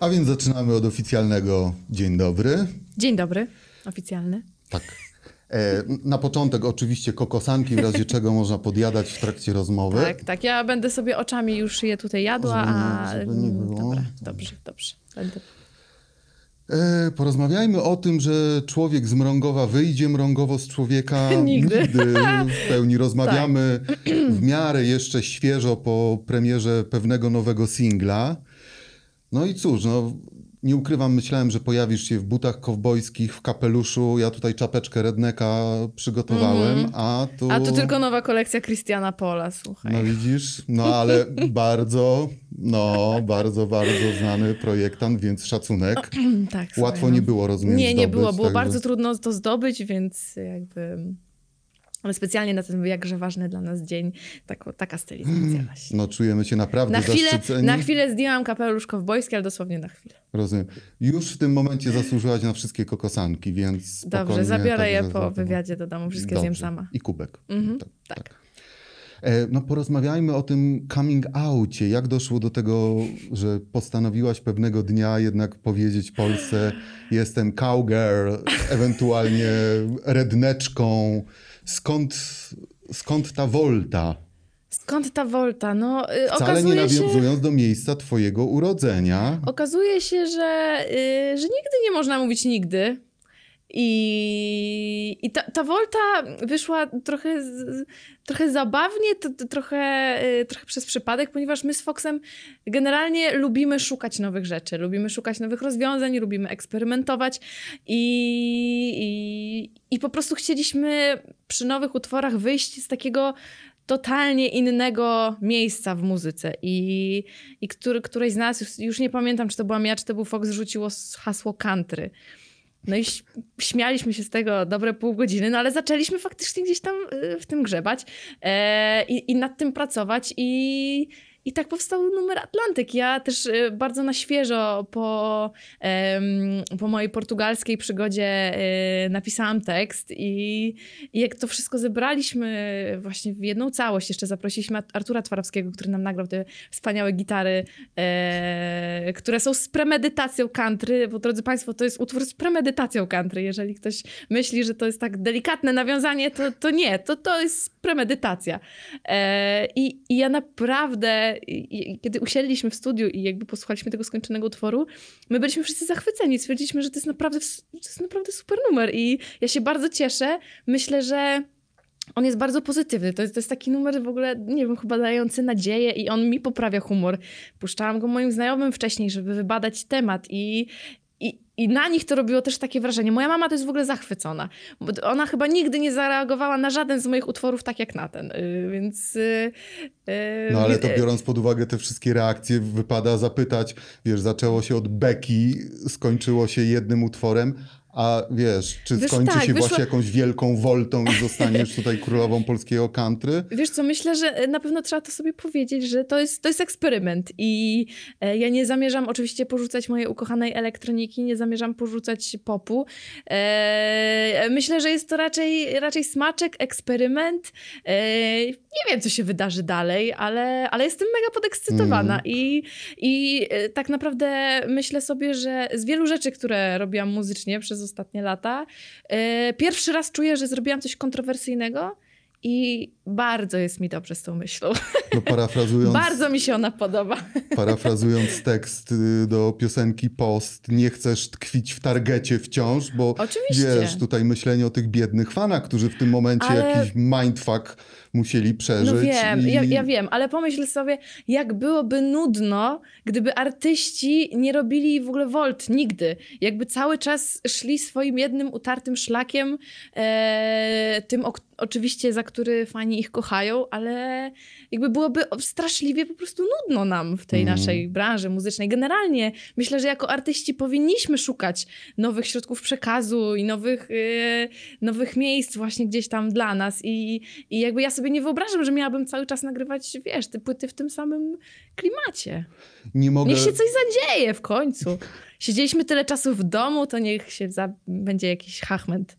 A więc zaczynamy od oficjalnego dzień dobry. Dzień dobry, oficjalny. Tak. E, na początek oczywiście kokosanki, w razie czego można podjadać w trakcie rozmowy. Tak, tak. Ja będę sobie oczami już je tutaj jadła, a. Nie- było. Dobra, dobrze, dobrze. Będę. E, porozmawiajmy o tym, że człowiek z Mrągowa wyjdzie mrągowo z człowieka Nigdy. w pełni. Rozmawiamy w miarę jeszcze świeżo po premierze pewnego nowego singla. No i cóż, no, nie ukrywam, myślałem, że pojawisz się w butach kowbojskich, w kapeluszu. Ja tutaj czapeczkę redneka przygotowałem, a tu... A tu tylko nowa kolekcja Christiana Pola, słuchaj. No widzisz, no ale bardzo, no bardzo, bardzo znany projektant, więc szacunek. tak, słuchaj, Łatwo no. nie było, rozumiem, Nie, nie zdobyć, było. Było bardzo trudno to zdobyć, więc jakby. Ale specjalnie na ten jakże ważny dla nas dzień tak, taka stylizacja właśnie. No czujemy się naprawdę Na chwilę, zaszczyceni. na chwilę zdjęłam kapelusz kowbojski, ale dosłownie na chwilę. Rozumiem. Już w tym momencie zasłużyłaś na wszystkie kokosanki, więc Dobrze, zabiorę je także po za- wywiadzie do domu, wszystkie Dobrze. zjem sama. I kubek. Mhm, Tak, tak. E, No porozmawiajmy o tym coming outie. Jak doszło do tego, że postanowiłaś pewnego dnia jednak powiedzieć Polsce jestem cowgirl, ewentualnie redneczką. Skąd, skąd ta wolta? Skąd ta wolta? No, y, Wcale nie okazuje się... nawiązując do miejsca twojego urodzenia. Okazuje się, że, y, że nigdy nie można mówić nigdy. I, i ta, ta Volta wyszła trochę, trochę zabawnie, to, to trochę, y, trochę przez przypadek, ponieważ my z Foxem generalnie lubimy szukać nowych rzeczy, lubimy szukać nowych rozwiązań, lubimy eksperymentować i, i, i po prostu chcieliśmy przy nowych utworach wyjść z takiego totalnie innego miejsca w muzyce i, i który, któreś z nas, już, nie pamiętam, czy to byłam ja, czy to był Fox, rzuciło hasło country. No i śmialiśmy się z tego dobre pół godziny, no ale zaczęliśmy faktycznie gdzieś tam y, w tym grzebać e, i, i nad tym pracować i, i tak powstał numer Atlantyk. Ja też y, bardzo na świeżo po, po mojej portugalskiej przygodzie y, napisałam tekst i, i jak to wszystko zebraliśmy właśnie w jedną całość, jeszcze zaprosiliśmy Artura Twarowskiego, który nam nagrał te wspaniałe gitary, e, które są z premedytacją country, bo drodzy Państwo, to jest utwór z premedytacją country. Jeżeli ktoś myśli, że to jest tak delikatne nawiązanie, to, to nie, to, to jest premedytacja. E, i, I ja naprawdę, kiedy usiedliśmy w studiu i jakby posłuchaliśmy tego skończonego utworu, my byliśmy wszyscy zachwyceni. Stwierdziliśmy, że to jest naprawdę, to jest naprawdę super numer i ja się bardzo cieszę. Myślę, że on jest bardzo pozytywny. To jest, to jest taki numer w ogóle, nie wiem, chyba dający nadzieję i on mi poprawia humor. Puszczałam go moim znajomym wcześniej, żeby wybadać temat i, i, na nich to robiło też takie wrażenie. Moja mama to jest w ogóle zachwycona. Bo Ona chyba nigdy nie zareagowała na żaden z moich utworów tak jak na ten, yy, więc... Yy, yy, No ale to biorąc pod uwagę te wszystkie reakcje, wypada zapytać, wiesz, zaczęło się od beki, skończyło się jednym utworem, a wiesz, czy Wiesz, skończy tak, się wyszła- właśnie jakąś wielką woltą i zostaniesz tutaj królową polskiego country? Wiesz co, myślę, że e, na pewno trzeba to sobie powiedzieć, że to jest, to jest eksperyment i e, ja nie zamierzam oczywiście porzucać mojej ukochanej elektroniki, nie zamierzam porzucać popu. E, myślę, że jest to raczej, raczej smaczek, eksperyment. Nie wiem, co się wydarzy dalej, ale, ale jestem mega podekscytowana Mhm. i, i e, tak naprawdę myślę sobie, że z wielu rzeczy, które robiłam muzycznie przez ostatnie lata, e, pierwszy raz czuję, że zrobiłam coś kontrowersyjnego i bardzo jest mi dobrze z tą myślą. No parafrazując, Bardzo mi się ona podoba. parafrazując tekst y, do piosenki Post, nie chcesz tkwić w targecie wciąż, bo Oczywiście. wiesz, tutaj myślenie o tych biednych fanach, którzy w tym momencie Ale- jakiś mindfuck musieli przeżyć. No wiem, i... ja, ja wiem, ale pomyśl sobie, jak byłoby nudno, gdyby artyści nie robili w ogóle volt nigdy. Jakby cały czas szli swoim jednym utartym szlakiem, e, tym o, oczywiście, za który fani ich kochają, ale jakby byłoby straszliwie po prostu nudno nam w tej Mm. naszej branży muzycznej. Generalnie myślę, że jako artyści powinniśmy szukać nowych środków przekazu i nowych, e, nowych miejsc właśnie gdzieś tam dla nas i, i jakby ja sobie nie wyobrażam, że miałabym cały czas nagrywać, wiesz, te płyty w tym samym klimacie. Nie mogę... Niech się coś zadzieje w końcu. Siedzieliśmy tyle czasu w domu, to niech się za... będzie jakiś hachment.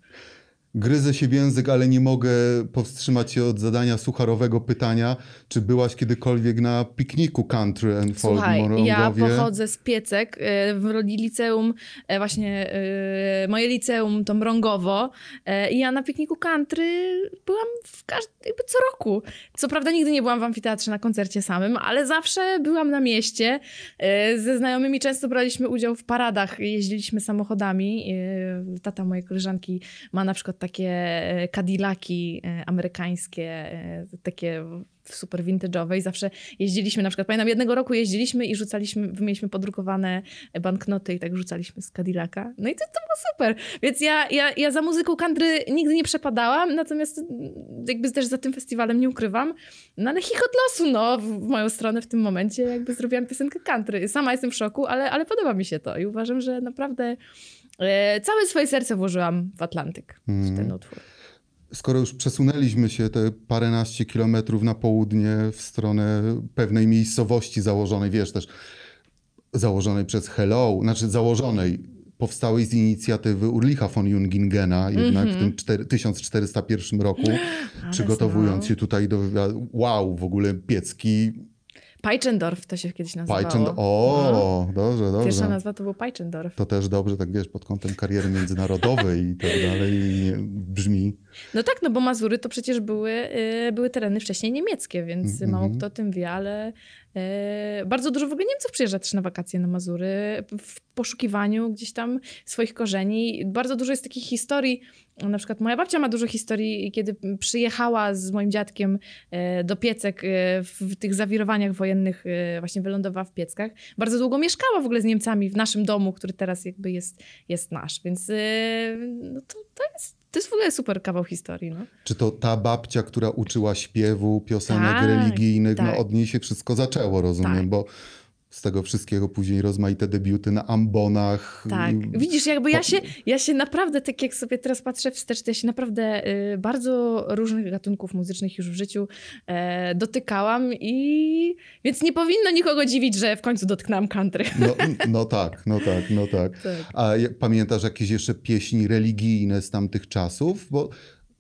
Gryzę się w język, ale nie mogę powstrzymać się od zadania sucharowego pytania, czy byłaś kiedykolwiek na pikniku country and folk w Słuchaj, ja Morągowie? pochodzę z Piecek, e, w liceum, e, właśnie e, moje liceum to Mrągowo i ja na pikniku country byłam w każdy, jakby co roku. Co prawda nigdy nie byłam w amfiteatrze na koncercie samym, ale zawsze byłam na mieście. Ze znajomymi często braliśmy udział w paradach, jeździliśmy samochodami. Tata mojej koleżanki ma na przykład takie e, Cadillaki e, amerykańskie, e, takie super vintage'owe i zawsze jeździliśmy, na przykład pamiętam jednego roku jeździliśmy i rzucaliśmy, mieliśmy podrukowane banknoty i tak rzucaliśmy z Cadillaca. No i to, to było super. Więc ja, ja, ja za muzyką country nigdy nie przepadałam, natomiast mm, jakby też za tym festiwalem nie ukrywam. No ale chichot losu, no, w, moją stronę w tym momencie jakby zrobiłam piosenkę country. Sama jestem w szoku, ale, ale podoba mi się to i uważam, że naprawdę e, całe swoje serce włożyłam w Atlantyk, w ten utwór. Skoro już przesunęliśmy się te paręnaście kilometrów na południe w stronę pewnej miejscowości założonej, wiesz też, założonej przez Hello, znaczy założonej, powstałej z inicjatywy Urlicha von Jungingena, jednak w tym cztery- 1401 roku, przygotowując znał. się tutaj do. Wow, w ogóle Piecki, Peichendorf to się kiedyś nazywało. Pajczyn, No. o, dobrze, Pierwsza dobrze. nazwa to był Peichendorf. To też dobrze, tak wiesz, pod kątem kariery międzynarodowej i tak dalej, brzmi. No tak, no bo Mazury to przecież były, y, były tereny wcześniej niemieckie, więc Mhm. mało kto o tym wie, ale bardzo dużo w ogóle Niemców przyjeżdża też na wakacje na Mazury w poszukiwaniu gdzieś tam swoich korzeni. Bardzo dużo jest takich historii, na przykład moja babcia ma dużo historii, kiedy przyjechała z moim dziadkiem y, do Piecek y, w tych zawirowaniach wojennych, właśnie wylądowała w Pieckach. Bardzo długo mieszkała w ogóle z Niemcami w naszym domu, który teraz jakby jest, jest nasz, więc no to, to jest to jest w ogóle super kawał historii, no. Czy to ta babcia, która uczyła śpiewu, piosenek Tak, religijnych, no tak. od niej się wszystko zaczęło, rozumiem, Tak. bo z tego wszystkiego później rozmaite debiuty na ambonach. Tak. Widzisz, jakby ja się, ja się naprawdę, tak jak sobie teraz patrzę wstecz, to ja się naprawdę y, bardzo różnych gatunków muzycznych już w życiu e, dotykałam i więc nie powinno nikogo dziwić, że w końcu dotknęłam country. No, no tak, no tak, no tak. Tak. A pamiętasz jakieś jeszcze pieśni religijne z tamtych czasów? Bo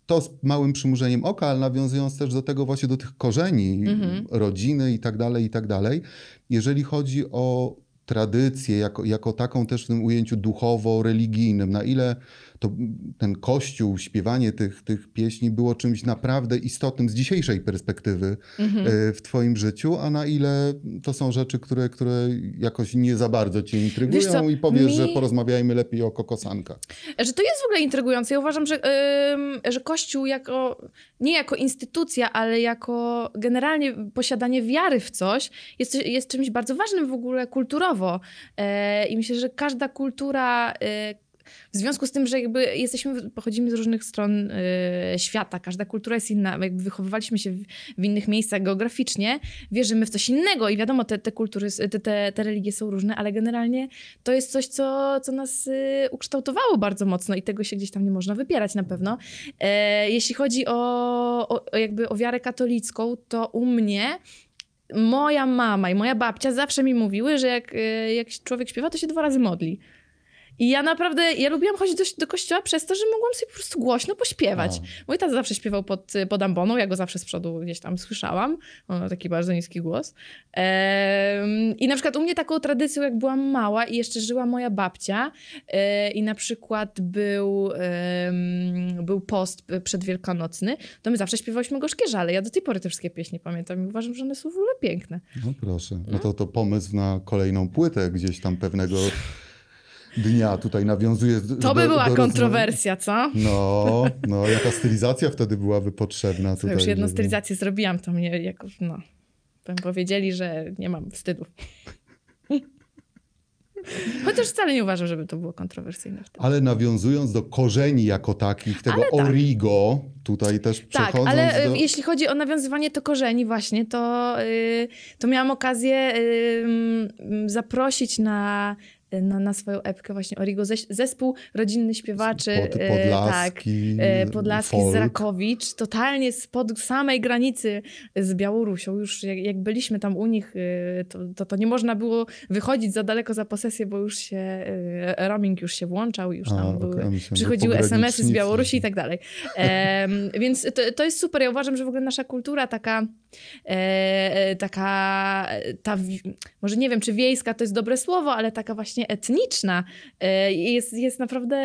to z małym przymurzeniem oka, ale nawiązując też do tego właśnie do tych korzeni, Mhm. rodziny i tak dalej, i tak dalej. Jeżeli chodzi o tradycję jako, jako taką też w tym ujęciu duchowo-religijnym, na ile to ten kościół, śpiewanie tych, tych pieśni było czymś naprawdę istotnym z dzisiejszej perspektywy Mhm. e, w twoim życiu, a na ile to są rzeczy, które, które jakoś nie za bardzo cię intrygują co, i powiesz, mi- że porozmawiajmy lepiej o kokosankach. Że to jest w ogóle intrygujące. Ja uważam, że, ym, że Kościół jako, nie jako instytucja, ale jako generalnie posiadanie wiary w coś jest, jest czymś bardzo ważnym w ogóle kulturowo. E, I myślę, że każda kultura... E, w związku z tym, że jakby jesteśmy, pochodzimy z różnych stron e, świata, każda kultura jest inna, jakby wychowywaliśmy się w, w innych miejscach geograficznie, wierzymy w coś innego i wiadomo, te, te kultury, te, te, te religie są różne, ale generalnie to jest coś, co, co nas y, ukształtowało bardzo mocno i tego się gdzieś tam nie można wypierać na pewno. E, jeśli chodzi o, o, o jakby o wiarę katolicką, to u mnie moja mama i moja babcia zawsze mi mówiły, że jak, y, jak człowiek śpiewa, to się dwa razy modli. I ja naprawdę, ja lubiłam chodzić do, do kościoła przez to, że mogłam sobie po prostu głośno pośpiewać. Mój tata zawsze śpiewał pod, pod amboną, ja go zawsze z przodu gdzieś tam słyszałam. On ma taki bardzo niski głos. Em, I na przykład u mnie taką tradycją, jak byłam mała i jeszcze żyła moja babcia e, i na przykład był, em, był post przedwielkanocny, to my zawsze śpiewałyśmy gorzkie żale. Ja do tej pory te wszystkie pieśni pamiętam i uważam, że one są w ogóle piękne. No proszę. No to, to pomysł na kolejną płytę gdzieś tam pewnego dnia tutaj nawiązuje. do- To by do- była do kontrowersja, co? No, no, jaka stylizacja wtedy byłaby potrzebna To tutaj. już jedną żeby- stylizację zrobiłam, to mnie jakoś, no, bym powiedzieli, że nie mam wstydu. Chociaż wcale nie uważam, żeby to było kontrowersyjne wtedy. Ale nawiązując do korzeni jako takich, tego tak. origo, tutaj też Tak, przechodząc ale do... y, jeśli chodzi o nawiązywanie do korzeni właśnie, to, y, to miałam okazję zaprosić na na, na swoją epkę właśnie Origo, zes- zespół rodzinny śpiewaczy. E, tak, Podlaski, e, Podlaski folk. z Rakowicz, totalnie spod samej granicy z Białorusią. Już jak, jak byliśmy tam u nich, e, to, to, to nie można było wychodzić za daleko za posesję, bo już się e, roaming już się włączał, już tam A, były, myślałem, że przychodziły SMS-y z. Białorusi i tak dalej. Em, więc to, to jest super. Ja uważam, że w ogóle nasza kultura taka, e, e, taka ta, może nie wiem, czy wiejska to jest dobre słowo, ale taka właśnie etniczna e, jest, jest, naprawdę,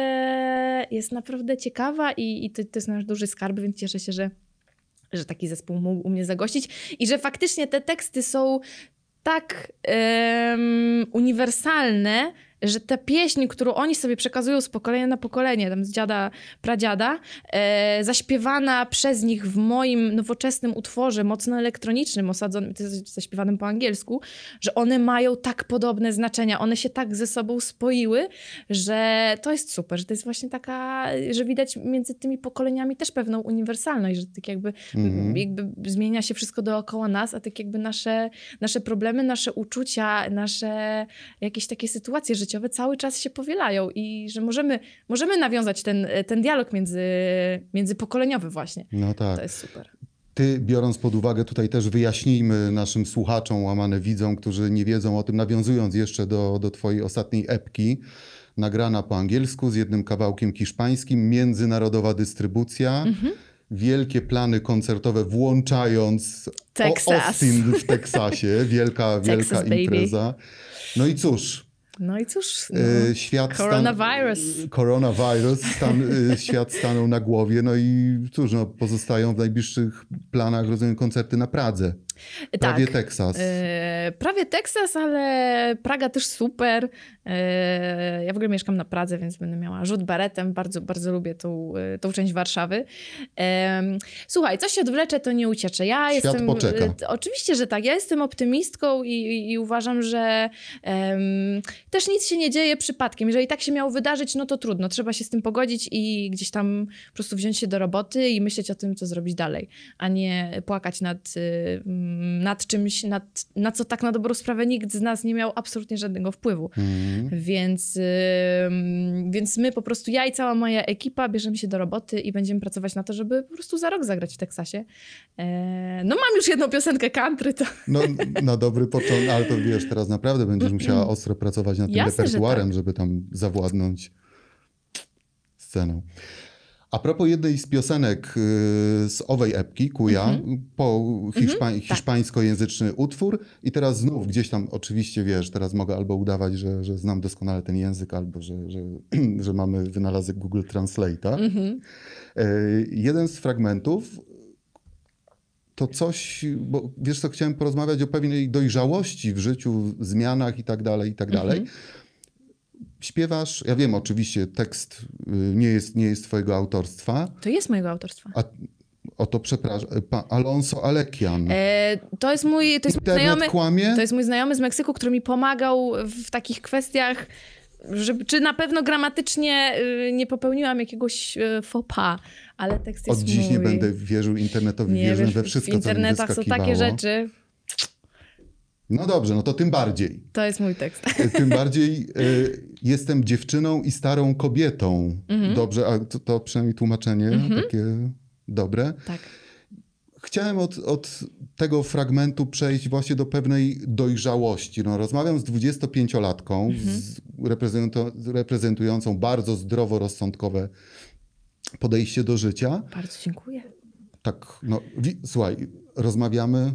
jest naprawdę ciekawa i, i to, to jest nasz duży skarb, więc cieszę się, że, że taki zespół mógł u mnie zagościć i że faktycznie te teksty są tak em, uniwersalne, że ta pieśń, którą oni sobie przekazują z pokolenia na pokolenie, tam z dziada, pradziada, e, zaśpiewana przez nich w moim nowoczesnym utworze, mocno elektronicznym, osadzonym, zaśpiewanym po angielsku, że one mają tak podobne znaczenia, one się tak ze sobą spoiły, że to jest super, że to jest właśnie taka, że widać między tymi pokoleniami też pewną uniwersalność, że tak jakby, Mhm. jakby zmienia się wszystko dookoła nas, a tak jakby nasze, nasze problemy, nasze uczucia, nasze jakieś takie sytuacje życiowe cały czas się powielają i że możemy, możemy nawiązać ten, ten dialog między, międzypokoleniowy właśnie. No tak. To jest super. Ty, biorąc pod uwagę, tutaj też wyjaśnijmy naszym słuchaczom, łamane widzom, którzy nie wiedzą o tym, nawiązując jeszcze do, do twojej ostatniej epki, nagrana po angielsku z jednym kawałkiem hiszpańskim, międzynarodowa dystrybucja, Mhm. wielkie plany koncertowe, włączając Texas. Austin w Teksasie, wielka, wielka Texas, baby. impreza. No i cóż, No i cóż, no, e, świat stan-. Koronawirus, stan, y, świat stanął na głowie, no i cóż, no, pozostają w najbliższych planach, rozumiem, koncerty na Pradze. Prawie tak. Teksas. E, prawie Teksas, ale Praga też super. E, ja w ogóle mieszkam na Pradze, więc będę miała rzut baretem. Bardzo, bardzo lubię tą, e, tą część Warszawy. Słuchaj, coś się odwlecze, to nie uciecze. Ja Świat jestem. poczeka. Oczywiście, że tak. Ja jestem optymistką i, i, i uważam, że em, też nic się nie dzieje przypadkiem. Jeżeli tak się miało wydarzyć, no to trudno. Trzeba się z tym pogodzić i gdzieś tam po prostu wziąć się do roboty i myśleć o tym, co zrobić dalej, a nie płakać nad, y, nad czymś, nad, na co tak na dobrą sprawę nikt z nas nie miał absolutnie żadnego wpływu. Mhm. Więc, więc my po prostu, ja i cała moja ekipa bierzemy się do roboty i będziemy pracować na to, żeby po prostu za rok zagrać w Teksasie. E, no mam już jedną piosenkę country, to No, na dobry początek, ale to wiesz, teraz naprawdę będziesz musiała ostro pracować nad tym Jasne, że repertuarem, tak. żeby tam zawładnąć sceną. A propos jednej z piosenek y, z owej epki, Kuja, Mhm. po hiszpa tak. hiszpańskojęzyczny utwór i teraz znów gdzieś tam, oczywiście wiesz, teraz mogę albo udawać, że, że znam doskonale ten język, albo że, że, że mamy wynalazek Google Translate'a. mhm. E, Jeden z fragmentów to coś, bo wiesz co, chciałem porozmawiać o pewnej dojrzałości w życiu, zmianach i tak dalej, i tak dalej. Śpiewasz, ja wiem oczywiście, tekst y, nie jest, nie jest twojego autorstwa, to jest mojego autorstwa. a o to przepraszam, pa, Alonso Alekian. E, to jest mój, to jest mój znajomy, kłamie? to jest mój znajomy z Meksyku, który mi pomagał w takich kwestiach, żeby, czy na pewno gramatycznie y, nie popełniłam jakiegoś y, faux pas, ale tekst jest Od dziś mój. nie będę wierzył internetowi, Nie wierzę we wszystko, w internetach co mi są takie wyskakiwało. rzeczy. No dobrze, no to tym bardziej. To jest mój tekst. Tym bardziej y, jestem dziewczyną i starą kobietą. Mhm. Dobrze, a to, to przynajmniej tłumaczenie takie dobre. Tak. Chciałem od, od tego fragmentu przejść właśnie do pewnej dojrzałości. No, rozmawiam z 25-latką, Mhm. z reprezentującą bardzo zdroworozsądkowe podejście do życia. Bardzo dziękuję. Tak, no, słuchaj, rozmawiamy.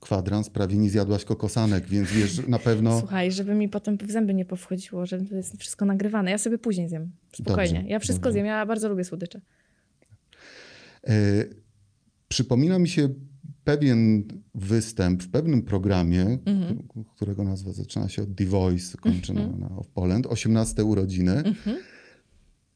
Kwadrans, prawie nie zjadłaś kokosanek, więc wiesz, na pewno. Słuchaj, żeby mi potem w zęby nie powchodziło, że to jest wszystko nagrywane. Ja sobie później zjem. Spokojnie. Dobrze, ja wszystko dobrze. zjem. Ja bardzo lubię słodycze. E, przypomina mi się pewien występ w pewnym programie, Mhm. k- którego nazwa zaczyna się od The Voice, kończy na, na of Poland, 18 urodziny. Mhm.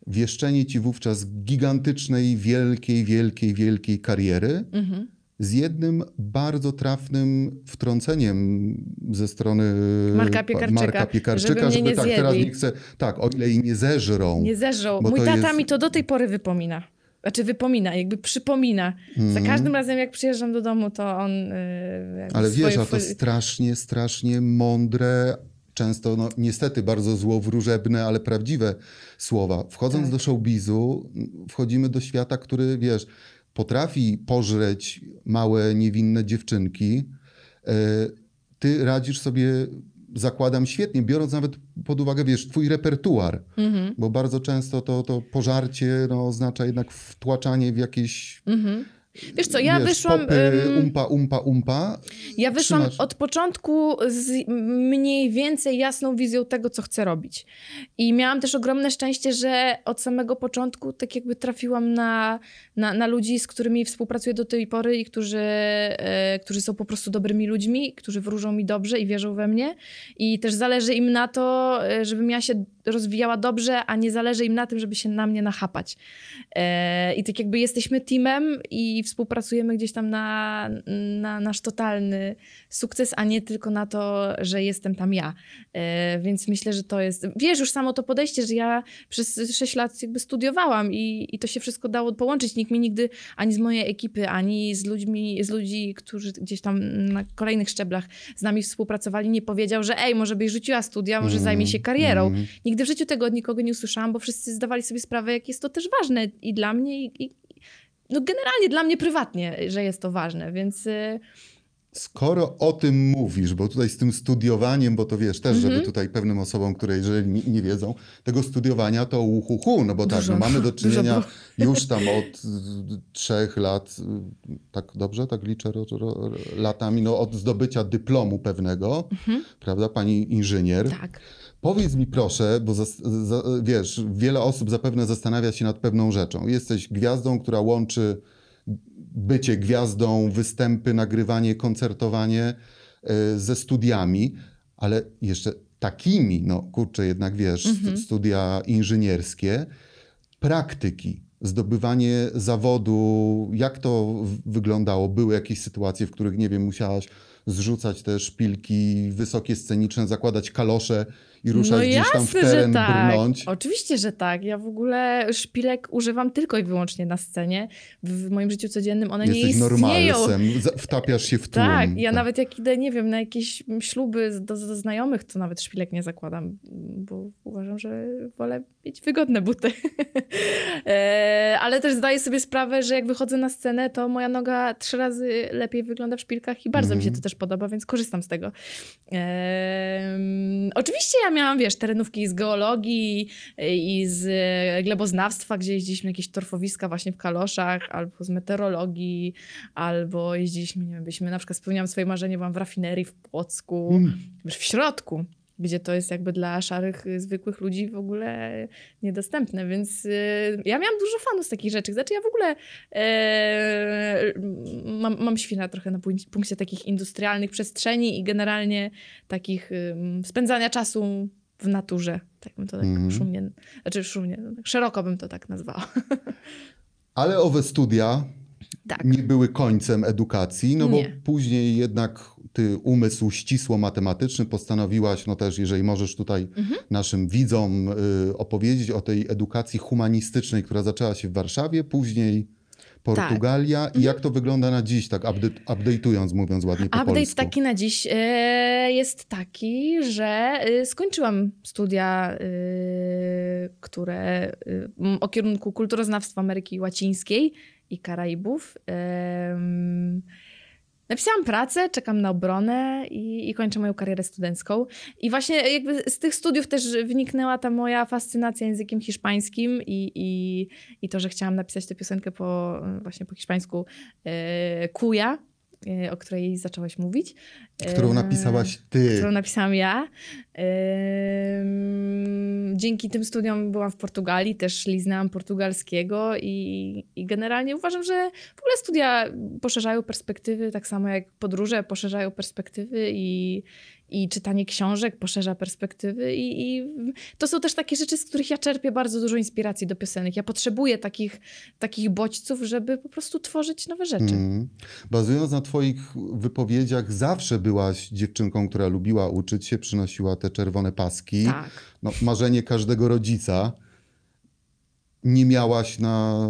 Wieszczenie ci wówczas gigantycznej, wielkiej, wielkiej, wielkiej kariery Mhm. Z jednym bardzo trafnym wtrąceniem ze strony Marka Piekarczyka, Marka Piekarczyka żeby mnie nie tak, teraz zjedli. nie chcę, tak, o ile i nie zeżrą. Nie zeżrą. Mój tata jest- mi to do tej pory wypomina. Znaczy wypomina, jakby przypomina. Za Mhm. każdym razem jak przyjeżdżam do domu, to on... Yy, Ale wiesz, a to strasznie, strasznie mądre, często, no niestety bardzo złowróżebne, ale prawdziwe słowa. Wchodząc Tak. do showbizu, wchodzimy do świata, który, wiesz, potrafi pożreć małe, niewinne dziewczynki. E, Ty radzisz sobie, zakładam, świetnie, biorąc nawet pod uwagę, wiesz, twój repertuar, Mhm. bo bardzo często to, to pożarcie no, oznacza jednak wtłaczanie w jakieś Mhm. Wiesz co, ja wiesz, wyszłam... popy, umpa, umpa, umpa. Ja wyszłam Trzymasz- od początku z mniej więcej jasną wizją tego, co chcę robić. I miałam też ogromne szczęście, że od samego początku tak jakby trafiłam na, na, na ludzi, z którymi współpracuję do tej pory i którzy, e, którzy są po prostu dobrymi ludźmi, którzy wróżą mi dobrze i wierzą we mnie. I też zależy im na to, e, żebym ja się rozwijała dobrze, a nie zależy im na tym, żeby się na mnie nachapać. E, I tak jakby jesteśmy teamem i współpracujemy gdzieś tam na, na nasz totalny sukces, a nie tylko na to, że jestem tam ja. E, Więc myślę, że to jest. Wiesz, już samo to podejście, że ja przez 6 lat jakby studiowałam i, i to się wszystko dało połączyć. Nikt mi nigdy ani z mojej ekipy, ani z ludźmi, z ludzi, którzy gdzieś tam na kolejnych szczeblach z nami współpracowali, nie powiedział, że ej, może byś rzuciła studia, może Mm, zajmie się karierą. mm. Nigdy w życiu tego od nikogo nie usłyszałam, bo wszyscy zdawali sobie sprawę, jak jest to też ważne i dla mnie, i, i no generalnie dla mnie prywatnie, że jest to ważne, więc y, Skoro o tym mówisz, bo tutaj z tym studiowaniem, bo to wiesz też, Mhm. żeby tutaj pewnym osobom, które jeżeli nie- wiedzą, tego studiowania to uhuhu, no bo tak, Dużo- no mamy do czynienia już tam od y, trzech lat, y, tak dobrze, tak liczę ro, ro, latami, no od zdobycia dyplomu pewnego, prawda, pani inżynier. tak. Powiedz mi proszę, bo zas, za, wiesz, wiele osób zapewne zastanawia się nad pewną rzeczą. Jesteś gwiazdą, która łączy bycie gwiazdą, występy, nagrywanie, koncertowanie y, ze studiami, ale jeszcze takimi, no kurczę, jednak wiesz, st- studia inżynierskie, praktyki, zdobywanie zawodu, jak to wyglądało? Były jakieś sytuacje, w których, nie wiem, musiałaś zrzucać te szpilki wysokie, sceniczne, zakładać kalosze i ruszać gdzieś tam w teren, No że tak. brnąć? Oczywiście, że tak. Ja w ogóle szpilek używam tylko i wyłącznie na scenie. W, moim życiu codziennym one nie Jesteś istnieją. normalsem, wtapiasz się w tłum. Tak, ja nawet jak idę, nie wiem, na jakieś śluby do, do znajomych, to nawet szpilek nie zakładam, bo uważam, że wolę mieć wygodne buty. e, ale też zdaję sobie sprawę, że jak wychodzę na scenę, to moja noga trzy razy lepiej wygląda w szpilkach i bardzo mi się Mhm. to też podoba, więc korzystam z tego. Em, oczywiście ja miałam, wiesz, terenówki z geologii i z gleboznawstwa, gdzie jeździliśmy na jakieś torfowiska właśnie w kaloszach, albo z meteorologii, albo jeździliśmy, nie wiem, byliśmy, na przykład spełniałam swoje marzenie, byłam w rafinerii w Płocku, Mm. wiesz, w środku, gdzie to jest jakby dla szarych, y, zwykłych ludzi w ogóle niedostępne, więc y, ja miałam dużo fanów z takich rzeczy. Znaczy ja w ogóle e, mam, mam świna trochę na punkcie, takich industrialnych przestrzeni i generalnie takich spędzania czasu w naturze. Tak bym to tak Mhm. szumnie, znaczy szumnie, no, tak szeroko bym to tak nazwała. Ale owe studia Tak. nie były końcem edukacji, no bo Nie. później jednak ty umysł ścisło matematyczny postanowiłaś, no też jeżeli możesz tutaj Mhm. naszym widzom y, opowiedzieć o tej edukacji humanistycznej, która zaczęła się w Warszawie, później Portugalia i jak to wygląda na dziś, tak update, update'ując, mówiąc ładnie po Update polsku. taki na dziś e, jest taki, że e, skończyłam studia, e, które o kierunku kulturoznawstwa Ameryki Łacińskiej i Karaibów. Napisałam pracę, czekam na obronę i, i kończę moją karierę studencką. I właśnie jakby z tych studiów też wyniknęła ta moja fascynacja językiem hiszpańskim i, i, i to, że chciałam napisać tę piosenkę po, właśnie po hiszpańsku e, Kuja, o której zaczęłaś mówić. Którą napisałaś ty. Którą napisałam ja. Dzięki tym studiom byłam w Portugalii, też liznęłam portugalskiego i, i generalnie uważam, że w ogóle studia poszerzają perspektywy, tak samo jak podróże poszerzają perspektywy i, i czytanie książek poszerza perspektywy i, i to są też takie rzeczy, z których ja czerpię bardzo dużo inspiracji do piosenek. Ja potrzebuję takich, takich bodźców, żeby po prostu tworzyć nowe rzeczy. Mm. Bazując na Twoich wypowiedziach, zawsze byłaś dziewczynką, która lubiła uczyć się, przynosiła te czerwone paski. Tak. No, marzenie każdego rodzica. Nie miałaś na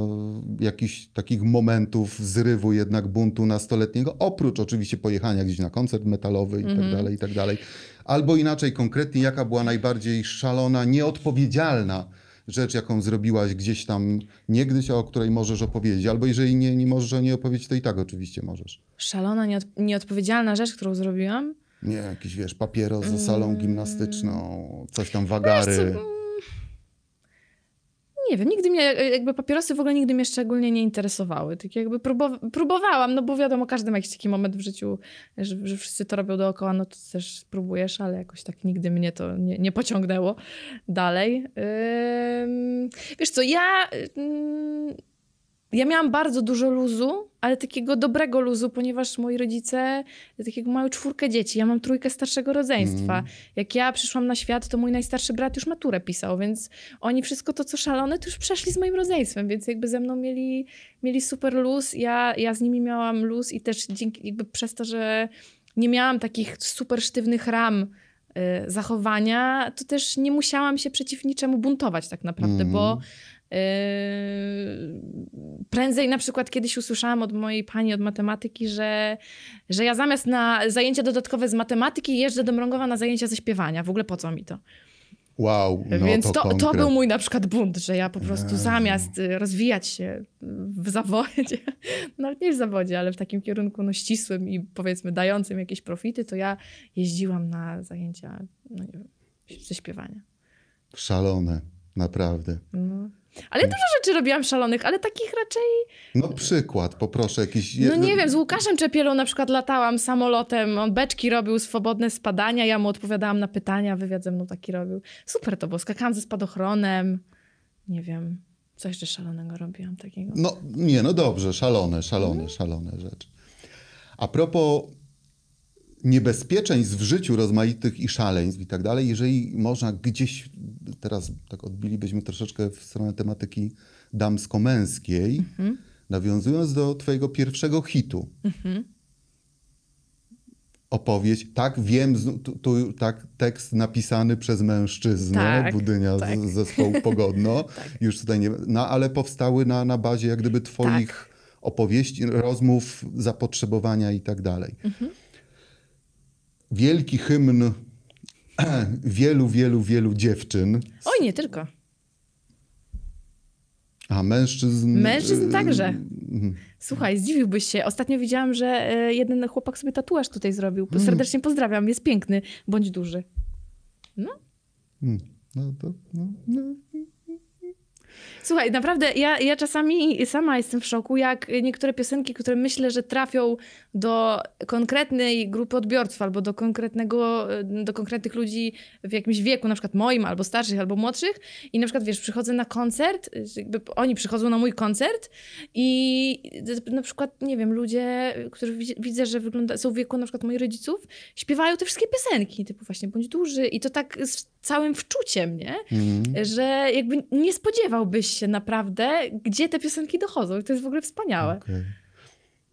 jakichś takich momentów zrywu jednak buntu nastoletniego, oprócz oczywiście pojechania gdzieś na koncert metalowy i tak Mhm. dalej, i tak dalej. Albo inaczej, konkretnie, jaka była najbardziej szalona, nieodpowiedzialna rzecz, jaką zrobiłaś gdzieś tam niegdyś, a o której możesz opowiedzieć. Albo jeżeli nie, nie możesz o niej opowiedzieć, to i tak oczywiście możesz. Szalona, nieod, nieodpowiedzialna rzecz, którą zrobiłam. Nie, jakiś, wiesz, papieros za salą gimnastyczną, coś tam Wiesz wagary. co, mm, Nie wiem, nigdy mnie, jakby papierosy w ogóle nigdy mnie szczególnie nie interesowały. Tak jakby próbow- próbowałam, no bo wiadomo, każdy ma jakiś taki moment w życiu, że, że wszyscy to robią dookoła, no to też spróbujesz, ale jakoś tak nigdy mnie to nie, nie pociągnęło dalej. Ym, wiesz co, ja... ym, ja miałam bardzo dużo luzu, ale takiego dobrego luzu, ponieważ moi rodzice takiego mają czwórkę dzieci. Ja mam trójkę starszego rodzeństwa. Mm. Jak ja przyszłam na świat, to mój najstarszy brat już maturę pisał, więc oni wszystko to, co szalone, to już przeszli z moim rodzeństwem, więc jakby ze mną mieli, mieli super luz. Ja, ja z nimi miałam luz i też dzięki, jakby przez to, że nie miałam takich super sztywnych ram y, zachowania, to też nie musiałam się przeciw niczemu buntować tak naprawdę, Mhm. bo Yy, prędzej na przykład kiedyś usłyszałam od mojej pani od matematyki, że, że ja zamiast na zajęcia dodatkowe z matematyki jeżdżę do Mrągowa na zajęcia ze śpiewania. W ogóle po co mi to? Wow, no Więc to, to, to, był mój na przykład bunt, że ja po prostu Jezu. zamiast y, rozwijać się w zawodzie, nawet nie w zawodzie, ale w takim kierunku no, ścisłym i powiedzmy dającym jakieś profity, to ja jeździłam na zajęcia no, nie wiem, ze śpiewania. Szalone, naprawdę. No. Ale dużo rzeczy robiłam szalonych, ale takich raczej No przykład, poproszę jakiś... No nie wiem, z Łukaszem Czepielą na przykład latałam samolotem, on beczki robił, swobodne spadania, ja mu odpowiadałam na pytania, wywiad ze mną taki robił. Super to było, skakałam ze spadochronem, nie wiem, co jeszcze szalonego robiłam takiego. No nie, no dobrze, szalone, szalone, szalone rzeczy. A propos niebezpieczeństw w życiu rozmaitych i szaleństw i tak dalej, jeżeli można gdzieś, teraz tak odbilibyśmy troszeczkę w stronę tematyki damsko-męskiej, Mhm. nawiązując do twojego pierwszego hitu. Mhm. Opowieść, tak wiem, tu, tu tak tekst napisany przez mężczyznę, Tak, Budynia tak. z zespołu Pogodno, już tutaj nie, no ale powstały na, na bazie jak gdyby twoich Tak. opowieści, rozmów, zapotrzebowania i tak dalej. Mhm. Wielki hymn wielu, wielu, wielu dziewczyn, Oj, nie tylko. a mężczyzn... Mężczyzn y, także. mhm. Słuchaj, zdziwiłbyś się. Ostatnio widziałam, że e, jeden chłopak sobie tatuaż tutaj zrobił. Mm. Serdecznie pozdrawiam, jest piękny, bądź duży. Mm. No to, no, no. Słuchaj, naprawdę ja, ja czasami sama jestem w szoku, jak niektóre piosenki, które myślę, że trafią do konkretnej grupy odbiorców albo do konkretnego, do konkretnych ludzi w jakimś wieku, na przykład moim, albo starszych, albo młodszych i na przykład, wiesz, przychodzę na koncert, jakby oni przychodzą na mój koncert i na przykład, nie wiem, ludzie, którzy widz- widzę, że wygląda, są w wieku na przykład moich rodziców, śpiewają te wszystkie piosenki, typu właśnie Bądź duży i to tak z całym wczuciem, nie? Mhm. że jakby nie spodziewałbyś się naprawdę, gdzie te piosenki dochodzą. I to jest w ogóle wspaniałe. Okej.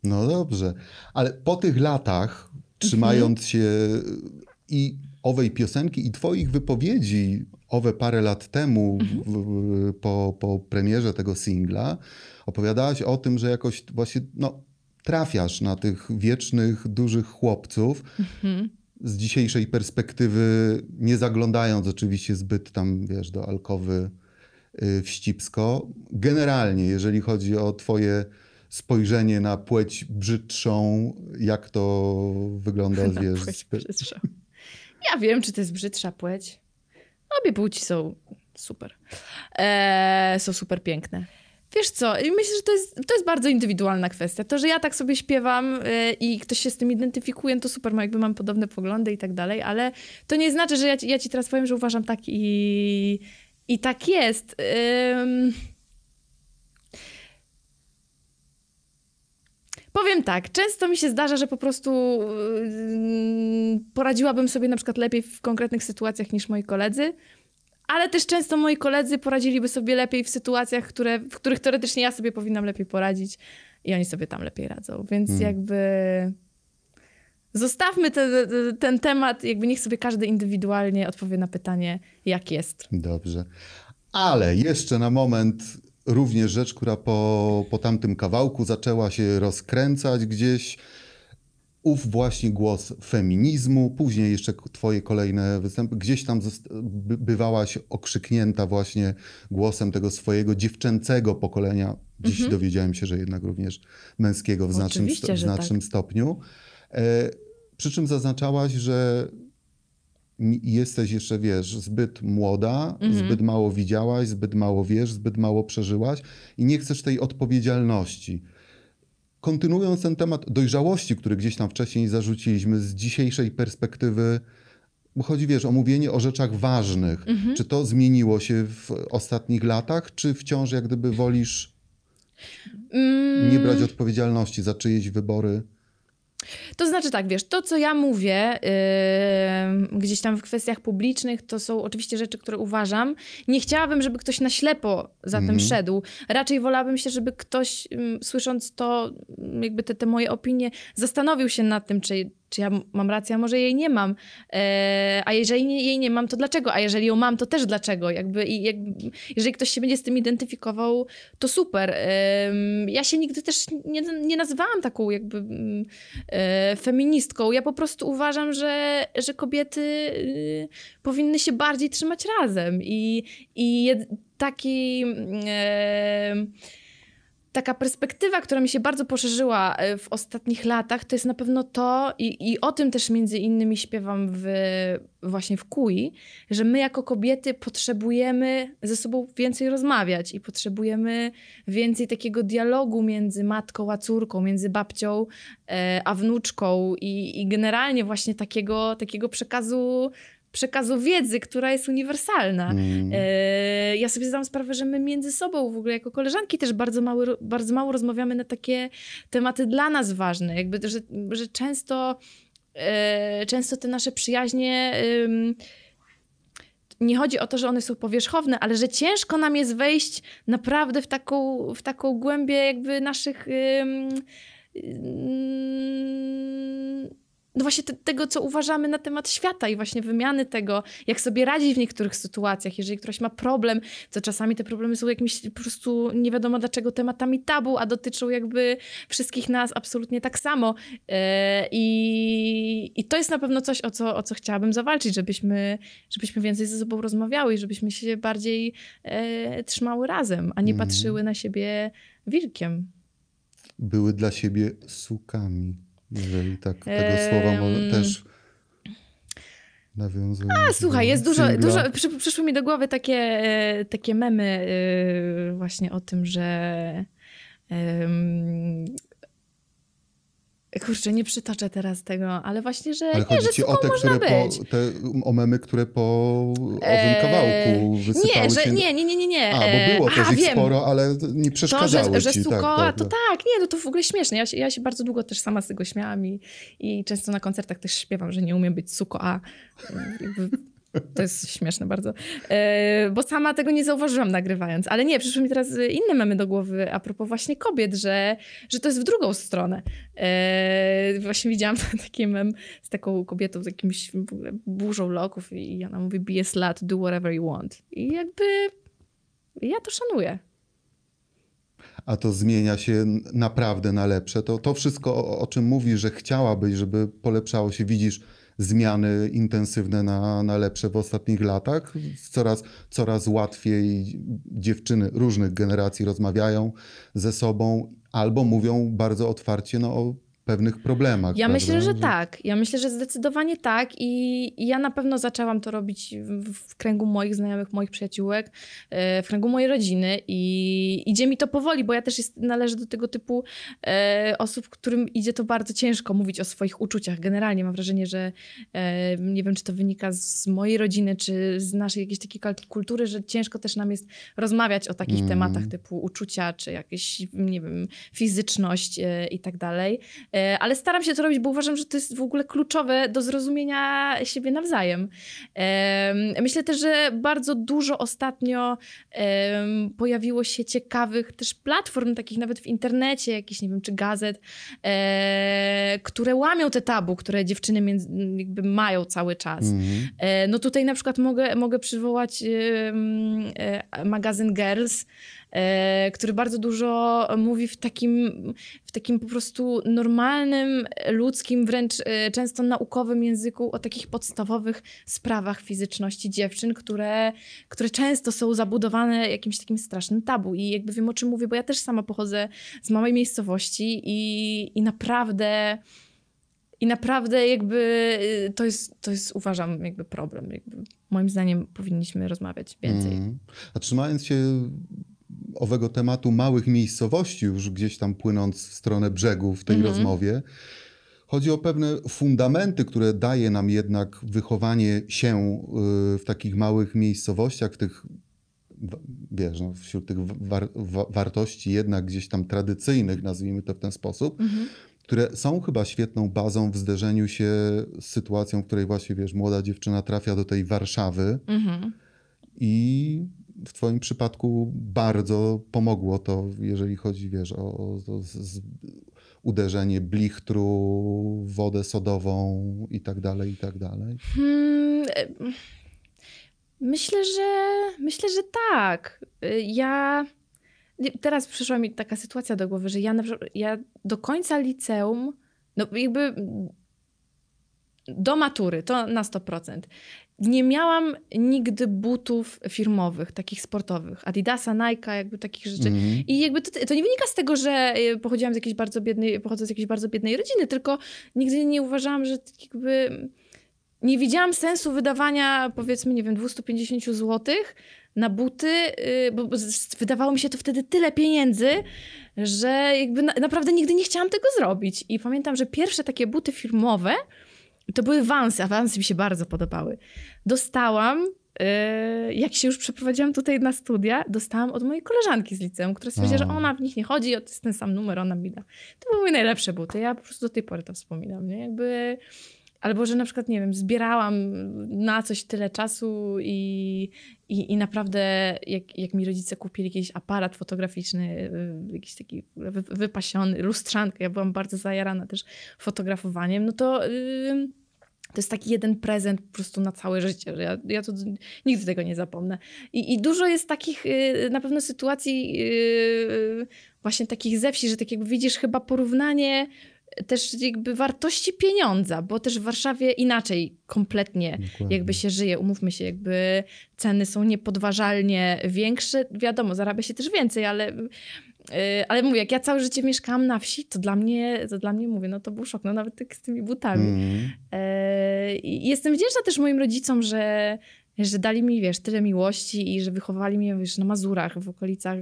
No dobrze, ale po tych latach, trzymając się i owej piosenki i twoich wypowiedzi owe parę lat temu w, w, po, po premierze tego singla, opowiadałaś o tym, że jakoś właśnie no, trafiasz na tych wiecznych, dużych chłopców. Mhm. Z dzisiejszej perspektywy, nie zaglądając oczywiście zbyt tam, wiesz, do alkowy wścibsko. Generalnie, jeżeli chodzi o twoje spojrzenie na płeć brzydszą, jak to wygląda, Na wiesz, płeć brzydsza. Ja wiem, czy to jest brzydsza płeć. Obie płci są super. Eee, są super piękne. Wiesz co, myślę, że to jest, to jest bardzo indywidualna kwestia. To, że ja tak sobie śpiewam e, i ktoś się z tym identyfikuje, to super, jakby mam podobne poglądy i tak dalej, ale to nie znaczy, że ja, ci- ja ci teraz powiem, że uważam tak i, i tak jest. Ym... Powiem tak, często mi się zdarza, że po prostu yy, poradziłabym sobie na przykład lepiej w konkretnych sytuacjach niż moi koledzy, ale też często moi koledzy poradziliby sobie lepiej w sytuacjach, które, w których teoretycznie ja sobie powinnam lepiej poradzić i oni sobie tam lepiej radzą. Więc Hmm. jakby zostawmy te, te, ten temat, jakby niech sobie każdy indywidualnie odpowie na pytanie, jak jest. Dobrze. Ale jeszcze na moment również rzecz, która po, po tamtym kawałku zaczęła się rozkręcać gdzieś. ów właśnie głos feminizmu, później jeszcze twoje kolejne występy, gdzieś tam bywałaś okrzyknięta właśnie głosem tego swojego dziewczęcego pokolenia. Dziś dowiedziałem się, że jednak również męskiego w znacznym, Mhm. Sto- w że tak. znacznym stopniu. E, przy czym zaznaczałaś, że jesteś jeszcze, wiesz, zbyt młoda, Mhm. zbyt mało widziałaś, zbyt mało wiesz, zbyt mało przeżyłaś i nie chcesz tej odpowiedzialności. Kontynuując ten temat dojrzałości, który gdzieś tam wcześniej zarzuciliśmy, z dzisiejszej perspektywy, bo chodzi, wiesz, o mówienie o rzeczach ważnych. Mhm. Czy to zmieniło się w ostatnich latach, czy wciąż jak gdyby wolisz Mm, nie brać odpowiedzialności za czyjeś wybory? To znaczy tak, wiesz, to co ja mówię yy, gdzieś tam w kwestiach publicznych, to są oczywiście rzeczy, które uważam. Nie chciałabym, żeby ktoś na ślepo za tym Mhm. szedł. Raczej wolałabym się, żeby ktoś ym, słysząc to, jakby te, te moje opinie, zastanowił się nad tym, czy, czy ja mam rację, a może jej nie mam. E, a jeżeli jej nie mam, to dlaczego? A jeżeli ją mam, to też dlaczego? Jakby, jeżeli ktoś się będzie z tym identyfikował, to super. Ja się nigdy też nie, nie nazywałam taką jakby e, feministką. Ja po prostu uważam, że, że kobiety y, powinny się bardziej trzymać razem i, i taki... Taka perspektywa, która mi się bardzo poszerzyła e, w ostatnich latach, to jest na pewno to, i, i o tym też między innymi śpiewam w, właśnie w Kui, że my jako kobiety potrzebujemy ze sobą więcej rozmawiać i potrzebujemy więcej takiego dialogu między matką a córką, między babcią e, a wnuczką i, i generalnie właśnie takiego, takiego przekazu, przekazu wiedzy, która jest uniwersalna. Mm. E, Ja sobie zdałam sprawę, że my między sobą w ogóle jako koleżanki też bardzo mało, bardzo mało rozmawiamy na takie tematy dla nas ważne. Jakby, że, że często, e, często te nasze przyjaźnie... ym, nie chodzi o to, że one są powierzchowne, ale że ciężko nam jest wejść naprawdę w taką, w taką głębię jakby naszych. ym, ym, no właśnie te, tego, co uważamy na temat świata i właśnie wymiany tego, jak sobie radzić w niektórych sytuacjach. Jeżeli ktoś ma problem, to czasami te problemy są jakimiś po prostu nie wiadomo dlaczego tematami tabu, a dotyczą jakby wszystkich nas absolutnie tak samo. E, I, i to jest na pewno coś, o co, o co chciałabym zawalczyć, żebyśmy, żebyśmy więcej ze sobą rozmawiały i żebyśmy się bardziej e, trzymały razem, a nie Mhm. patrzyły na siebie wilkiem. Były dla siebie sukami, jeżeli tak tego słowa może też nawiązują. A słuchaj, jest dużo, singla. dużo przy, przyszły mi do głowy takie, e, takie memy e, właśnie o tym, że kurczę, nie przytoczę teraz tego, ale właśnie, że Ale nie, chodzi że ci o te, które po, te o memy, które po owym Eee, kawałku wysypały Nie, że się. nie, nie, nie, nie, nie. A, bo było aha, też ich sporo, ale nie To, przeszkadzały że, że ci. suko, tak, to tak. tak, nie, no to w ogóle śmieszne. Ja się, ja się bardzo długo też sama z tego śmiałam i, i często na koncertach też śpiewam, że nie umiem być suko, a to jest śmieszne bardzo. E, bo sama tego nie zauważyłam nagrywając. Ale nie, przyszły mi teraz inne memy do głowy a propos właśnie kobiet, że, że to jest w drugą stronę. E, właśnie widziałam taki mem z taką kobietą z jakimś burzą loków i ona mówi be a slut, do whatever you want. I jakby ja to szanuję. A to zmienia się naprawdę na lepsze. To, to wszystko, o, o czym mówisz, że chciałabyś, żeby polepszało się, widzisz zmiany intensywne na, na lepsze w ostatnich latach. Coraz, coraz łatwiej dziewczyny różnych generacji rozmawiają ze sobą albo mówią bardzo otwarcie no, o pewnych problemach. Ja prawda? myślę, że tak. Ja myślę, że zdecydowanie tak. I, ja na pewno zaczęłam to robić w, kręgu moich znajomych, moich przyjaciółek, e, w kręgu mojej rodziny i idzie mi to powoli, bo ja też jest, należę do tego typu e, osób, którym idzie to bardzo ciężko mówić o swoich uczuciach. Generalnie mam wrażenie, że e, nie wiem, czy to wynika z mojej rodziny, czy z naszej jakiejś takiej kultury, że ciężko też nam jest rozmawiać o takich Mm. tematach typu uczucia, czy jakieś, nie wiem, fizyczność i tak dalej. E, Ale staram się to robić, bo uważam, że to jest w ogóle kluczowe do zrozumienia siebie nawzajem. Em, Myślę też, że bardzo dużo ostatnio pojawiło się ciekawych też platform, takich nawet w internecie, jakichś, nie wiem, czy gazet, e, które łamią te tabu, które dziewczyny między, jakby mają cały czas. Mhm. E, No tutaj na przykład mogę, mogę przywołać magazyn Girls, który bardzo dużo mówi w takim, w takim po prostu normalnym, ludzkim, wręcz e, często naukowym języku o takich podstawowych sprawach fizyczności dziewczyn, które, które często są zabudowane jakimś takim strasznym tabu. I jakby wiem o czym mówię, bo ja też sama pochodzę z małej miejscowości i, i naprawdę i naprawdę jakby y, to jest, to jest uważam jakby problem. Jakby moim zdaniem powinniśmy rozmawiać więcej. Mm. A trzymając się owego tematu małych miejscowości, już gdzieś tam płynąc w stronę brzegu w tej Mhm. rozmowie, chodzi o pewne fundamenty, które daje nam jednak wychowanie się y, w takich małych miejscowościach, w tych, wiesz, no, wśród tych war, wa- wartości jednak gdzieś tam tradycyjnych, nazwijmy to w ten sposób, Mhm. które są chyba świetną bazą w zderzeniu się z sytuacją, w której właśnie, wiesz, młoda dziewczyna trafia do tej Warszawy, Mhm. i w Twoim przypadku bardzo pomogło to, jeżeli chodzi, wiesz, o, o, z, uderzenie blichtru, wodę sodową i tak dalej, i tak dalej. Hmm, e, myślę, że myślę, że tak. Y, Ja teraz przyszła mi taka sytuacja do głowy, że ja na ja do końca liceum, no jakby do matury, to na 100%. Nie miałam nigdy butów firmowych, takich sportowych. Adidasa, Nike, jakby takich rzeczy. Mhm. I jakby to, to nie wynika z tego, że y, pochodziłam z jakiejś bardzo biednej, pochodzę z jakiejś bardzo biednej rodziny, tylko nigdy nie uważałam, że tak jakby nie widziałam sensu wydawania powiedzmy, nie wiem, 250 zł na buty, y, bo wydawało mi się to wtedy tyle pieniędzy, że jakby na, naprawdę nigdy nie chciałam tego zrobić. I pamiętam, że pierwsze takie buty firmowe to były Vansy, a mi się bardzo podobały. Dostałam, y, jak się już przeprowadziłam tutaj na studia, dostałam od mojej koleżanki z liceum, która stwierdziła, że ona w nich nie chodzi, to jest ten sam numer, ona mi da. To były moje najlepsze buty. Ja po prostu do tej pory to wspominam. Nie? Jakby... Albo, że na przykład, nie wiem, zbierałam na coś tyle czasu i, i, i naprawdę, jak, jak mi rodzice kupili jakiś aparat fotograficzny, y, jakiś taki wy, wypasiony, lustrzankę, ja byłam bardzo zajarana też fotografowaniem, no to... y, to jest taki jeden prezent po prostu na całe życie. Ja, ja to nigdy tego nie zapomnę. I, I dużo jest takich y, na pewno sytuacji y, właśnie takich ze wsi, że tak jakby widzisz chyba porównanie też jakby wartości pieniądza, bo też w Warszawie inaczej kompletnie Dokładnie. jakby się żyje. Umówmy się, jakby ceny są niepodważalnie większe. Wiadomo, zarabia się też więcej, ale Yy, ale mówię, jak ja całe życie mieszkałam na wsi, to dla mnie, to dla mnie mówię, no to był szok, no nawet tak z tymi butami. I jestem wdzięczna też moim rodzicom, że, że dali mi, wiesz, tyle miłości i że wychowali mnie, wiesz, na Mazurach, w okolicach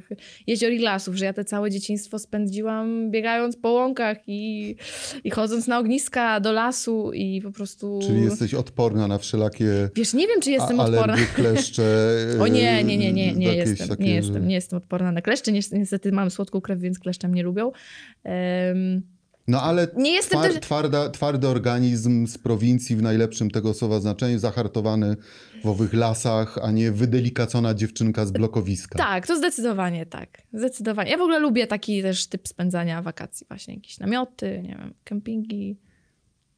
jezior i lasów, że ja te całe dzieciństwo spędziłam biegając po łąkach i, i chodząc na ogniska do lasu i po prostu... Czyli jesteś odporna na wszelakie Wiesz, nie wiem, czy jestem odporna. kleszcze. O nie, nie, nie, nie, nie jakieś jestem, takie, nie że- jestem, nie jestem odporna na kleszcze. Ni- Niestety mam słodką krew, więc kleszcze mnie lubią. Em, No ale nie jestem twar, też... twarda, twardy organizm z prowincji w najlepszym tego słowa znaczeniu, zahartowany w owych lasach, a nie wydelikacona dziewczynka z blokowiska. Tak, to zdecydowanie tak. Zdecydowanie. Ja w ogóle lubię taki też typ spędzania wakacji. Właśnie jakieś namioty, nie wiem, kempingi,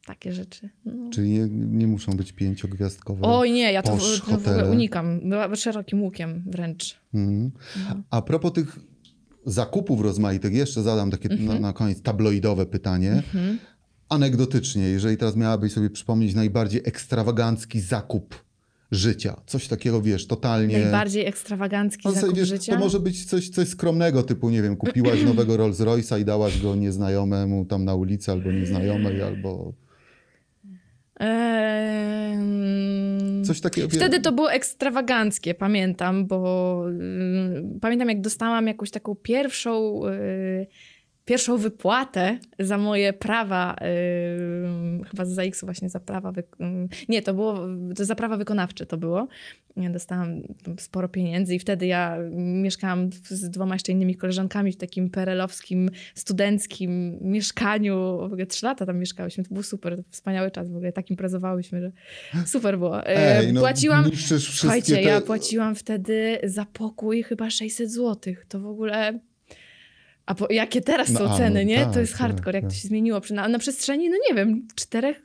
takie rzeczy. No. Czyli nie, nie muszą być pięciogwiazdkowe. Oj nie, ja to, w, to w ogóle unikam. Była szerokim łukiem wręcz. Mhm. No. A propos tych zakupów rozmaitych, jeszcze zadam takie na, na koniec tabloidowe pytanie. Mhm. Anegdotycznie, jeżeli teraz miałabyś sobie przypomnieć najbardziej ekstrawagancki zakup życia, coś takiego, wiesz, totalnie... Najbardziej ekstrawagancki No, zakup wiesz, życia. To może być coś, coś skromnego, typu, nie wiem, kupiłaś nowego Rolls Royce'a i dałaś go nieznajomemu tam na ulicy, albo nieznajomej, albo Coś takiego. Wtedy to było ekstrawaganckie, pamiętam, bo pamiętam jak dostałam jakąś taką pierwszą, y, pierwszą wypłatę za moje prawa, y, chyba z ZAX-u właśnie za prawa, wy... nie, to było, to za prawa wykonawcze to było. Ja dostałam sporo pieniędzy i wtedy ja mieszkałam z dwoma jeszcze innymi koleżankami w takim perelowskim, studenckim mieszkaniu. W ogóle trzy lata tam mieszkałyśmy, to był super, wspaniały czas w ogóle, tak imprezowałyśmy, że super było. E, Ej, no, płaciłam, słuchajcie, te... ja płaciłam wtedy za pokój chyba 600 zł. To w ogóle... A po, jakie teraz No, są a, ceny, no nie? tak, to jest tak, hardcore, jak tak. to się zmieniło. Przy- Na, na przestrzeni, no nie wiem, czterech,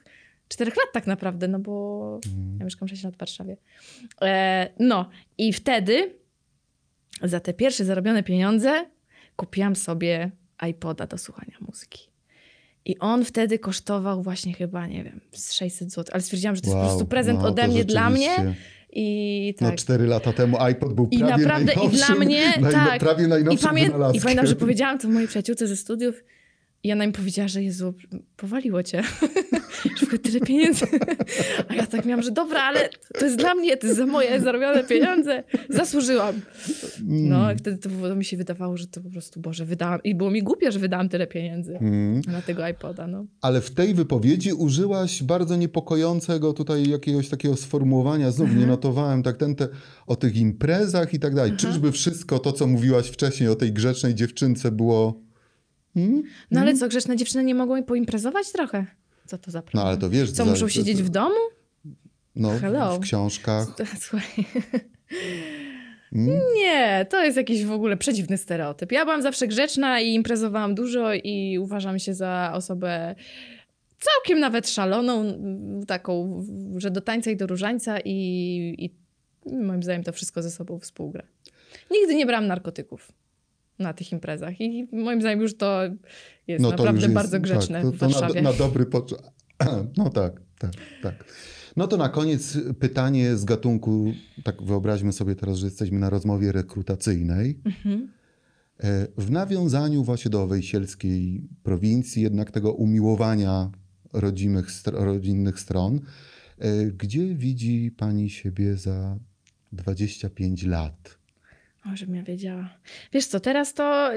czterech lat tak naprawdę, no bo Mm. ja mieszkam 6 lat w Warszawie. E, no i wtedy za te pierwsze zarobione pieniądze kupiłam sobie iPoda do słuchania muzyki. I on wtedy kosztował właśnie chyba, nie wiem, z 600 zł, ale stwierdziłam, że to jest po prostu prezent no, ode mnie dla mnie. I No tak. cztery lata temu iPod był I prawie naprawdę, i najnowszym, dla mnie, naj, tak. prawie I, najnowszym pamię- I pamiętam, że powiedziałam to mojej przyjaciółce ze studiów i ona mi powiedziała, że Jezu, powaliło cię. ogóle tyle pieniędzy. A ja tak miałam, że dobra, ale to jest dla mnie, to jest za moje zarobione pieniądze. Zasłużyłam. No i wtedy to, to mi się wydawało, że to po prostu, Boże, wydałam. I było mi głupio, że wydałam tyle pieniędzy Mm. na tego iPoda, no. Ale w tej wypowiedzi użyłaś bardzo niepokojącego tutaj jakiegoś takiego sformułowania, znów nie notowałem, tak ten te, o tych imprezach i tak dalej. Czyżby wszystko to, co mówiłaś wcześniej o tej grzecznej dziewczynce było... Hmm? No ale co, grzeczne dziewczyny nie mogą poimprezować trochę? Co to za No problem? ale to wiesz... Co, za- muszą siedzieć w domu? No, Hello. w książkach. Słuchaj. Mm? Nie, to jest jakiś w ogóle przedziwny stereotyp. Ja byłam zawsze grzeczna i imprezowałam dużo i uważam się za osobę całkiem nawet szaloną, taką, że do tańca i do różańca i, i moim zdaniem to wszystko ze sobą współgra. Nigdy nie brałam narkotyków na tych imprezach i moim zdaniem już to jest No to naprawdę jest- bardzo grzeczne tak, w to, to Warszawie. na, na dobry początek. No tak, tak, tak. No to na koniec pytanie z gatunku, tak wyobraźmy sobie teraz, że jesteśmy na rozmowie rekrutacyjnej. Mhm. E, W nawiązaniu właśnie do wejsielskiej prowincji, jednak tego umiłowania rodzimych, rodzinnych stron, e, gdzie widzi pani siebie za 25 lat? Żebym ja wiedziała. Wiesz co, teraz to...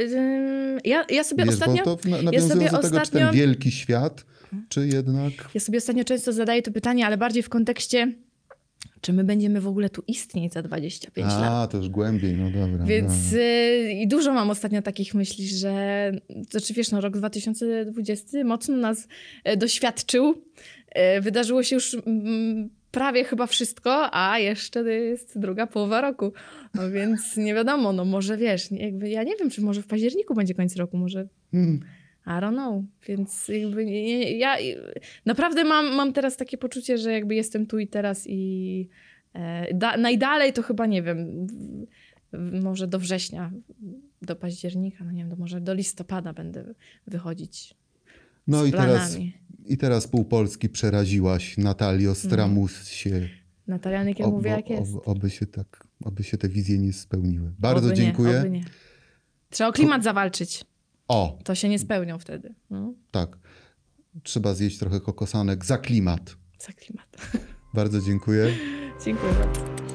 ja, ja sobie Wiesz, ostatnio... bo to na- nawiązując sobie do tego, czy ten ostatnio- wielki świat, czy jednak... Ja sobie ostatnio często zadaję to pytanie, ale bardziej w kontekście, czy my będziemy w ogóle tu istnieć za 25 lat. A, to już głębiej, no dobra. Więc dobra. y, i dużo mam ostatnio takich myśli, że znaczy wiesz, no, rok 2020 mocno nas e, doświadczył. E, Wydarzyło się już mm, prawie chyba wszystko, a jeszcze jest druga połowa roku. No więc nie wiadomo, no może wiesz, jakby ja nie wiem, czy może w październiku będzie koniec roku, może Mm. i don't know. Więc jakby nie, nie, ja naprawdę mam, mam teraz takie poczucie, że jakby jestem tu i teraz i e, da, najdalej to chyba nie wiem, może do września, do października, no nie wiem, do, może do listopada będę wychodzić No i teraz, i teraz pół Polski przeraziłaś Natalio Stramusie. Natalia Nykiel Ob- mówi jak jest. ob- Oby się tak, oby się te wizje nie spełniły. Bardzo Oby dziękuję. Nie, oby nie. Trzeba o klimat zawalczyć. O, To się nie spełnią wtedy. No, tak. Trzeba zjeść trochę kokosanek za klimat. za klimat. Bardzo dziękuję. Dziękuję bardzo.